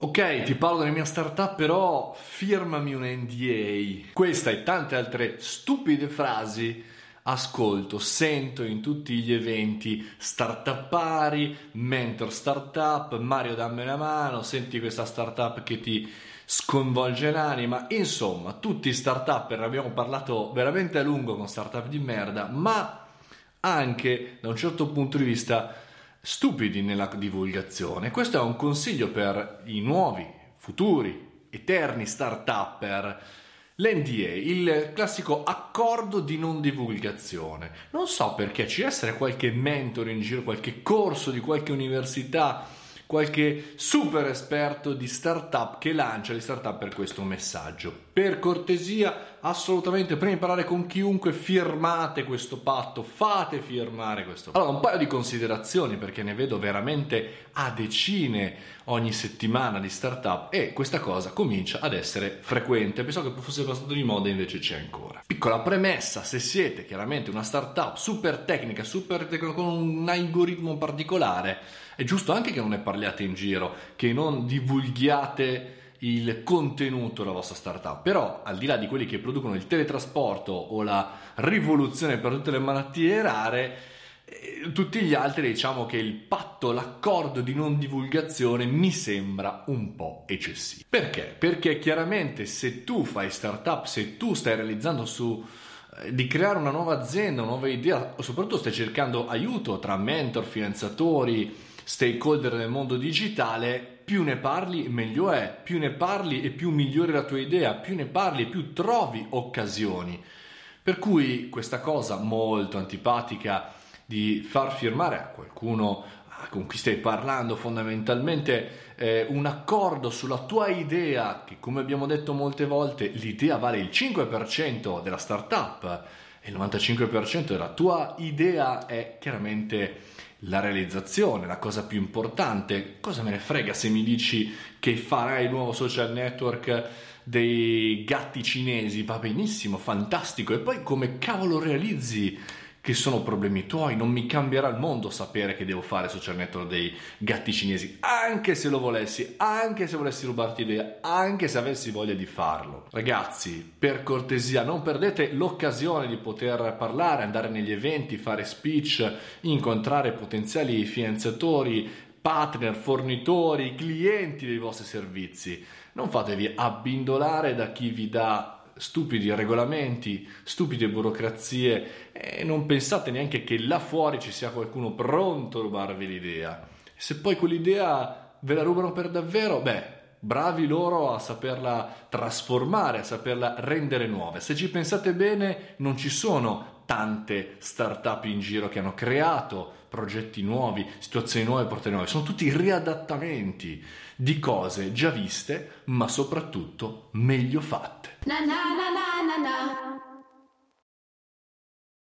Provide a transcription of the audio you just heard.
Ok, ti parlo della mia startup, però firmami un NDA. Questa e tante altre stupide frasi ascolto, sento in tutti gli eventi startup pari, mentor startup, Mario dammi una mano, senti questa startup che ti sconvolge l'anima, insomma, tutti startup, abbiamo parlato veramente a lungo con startup di merda, ma anche da un certo punto di vista stupidi nella divulgazione. Questo è un consiglio per i nuovi, futuri, eterni start-upper. L'NDA, il classico accordo di non divulgazione. Non so perché ci deve essere qualche mentore in giro, qualche corso di qualche università qualche super esperto di startup che lancia le startup per questo messaggio. Per cortesia, assolutamente, prima di parlare con chiunque, firmate questo patto, fate firmare questo patto. Allora, un paio di considerazioni perché ne vedo veramente a decine ogni settimana di startup e questa cosa comincia ad essere frequente. Pensavo che fosse passato di moda, invece c'è ancora. Piccola premessa, se siete chiaramente una startup super tecnica, super tecnica con un algoritmo particolare, è giusto anche che non ne parliate in giro, che non divulghiate il contenuto della vostra startup. Però, al di là di quelli che producono il teletrasporto o la rivoluzione per tutte le malattie rare, eh, tutti gli altri diciamo che il patto, l'accordo di non divulgazione mi sembra un po' eccessivo. Perché? Perché chiaramente se tu fai startup, se tu stai realizzando su eh, di creare una nuova azienda, una nuova idea, o soprattutto stai cercando aiuto tra mentor, finanziatori, stakeholder nel mondo digitale, più ne parli meglio è, più ne parli e più migliore la tua idea, più ne parli e più trovi occasioni. Per cui questa cosa molto antipatica di far firmare a qualcuno con cui stai parlando fondamentalmente eh, un accordo sulla tua idea, che come abbiamo detto molte volte l'idea vale il 5% della startup il 95% della tua idea è chiaramente la realizzazione, la cosa più importante. Cosa me ne frega se mi dici che farai il nuovo social network dei gatti cinesi? Va benissimo, fantastico. E poi come cavolo realizzi che sono problemi tuoi, non mi cambierà il mondo sapere che devo fare social network dei gatti cinesi, anche se lo volessi, anche se volessi rubarti idea, anche se avessi voglia di farlo. Ragazzi, per cortesia, non perdete l'occasione di poter parlare, andare negli eventi, fare speech, incontrare potenziali finanziatori, partner, fornitori, clienti dei vostri servizi. Non fatevi abbindolare da chi vi dà stupidi regolamenti, stupide burocrazie e non pensate neanche che là fuori ci sia qualcuno pronto a rubarvi l'idea. Se poi quell'idea ve la rubano per davvero, beh, bravi loro a saperla trasformare, a saperla rendere nuova. Se ci pensate bene, non ci sono tante start-up in giro che hanno creato progetti nuovi, situazioni nuove, porte nuove. Sono tutti riadattamenti di cose già viste, ma soprattutto meglio fatte. Na na na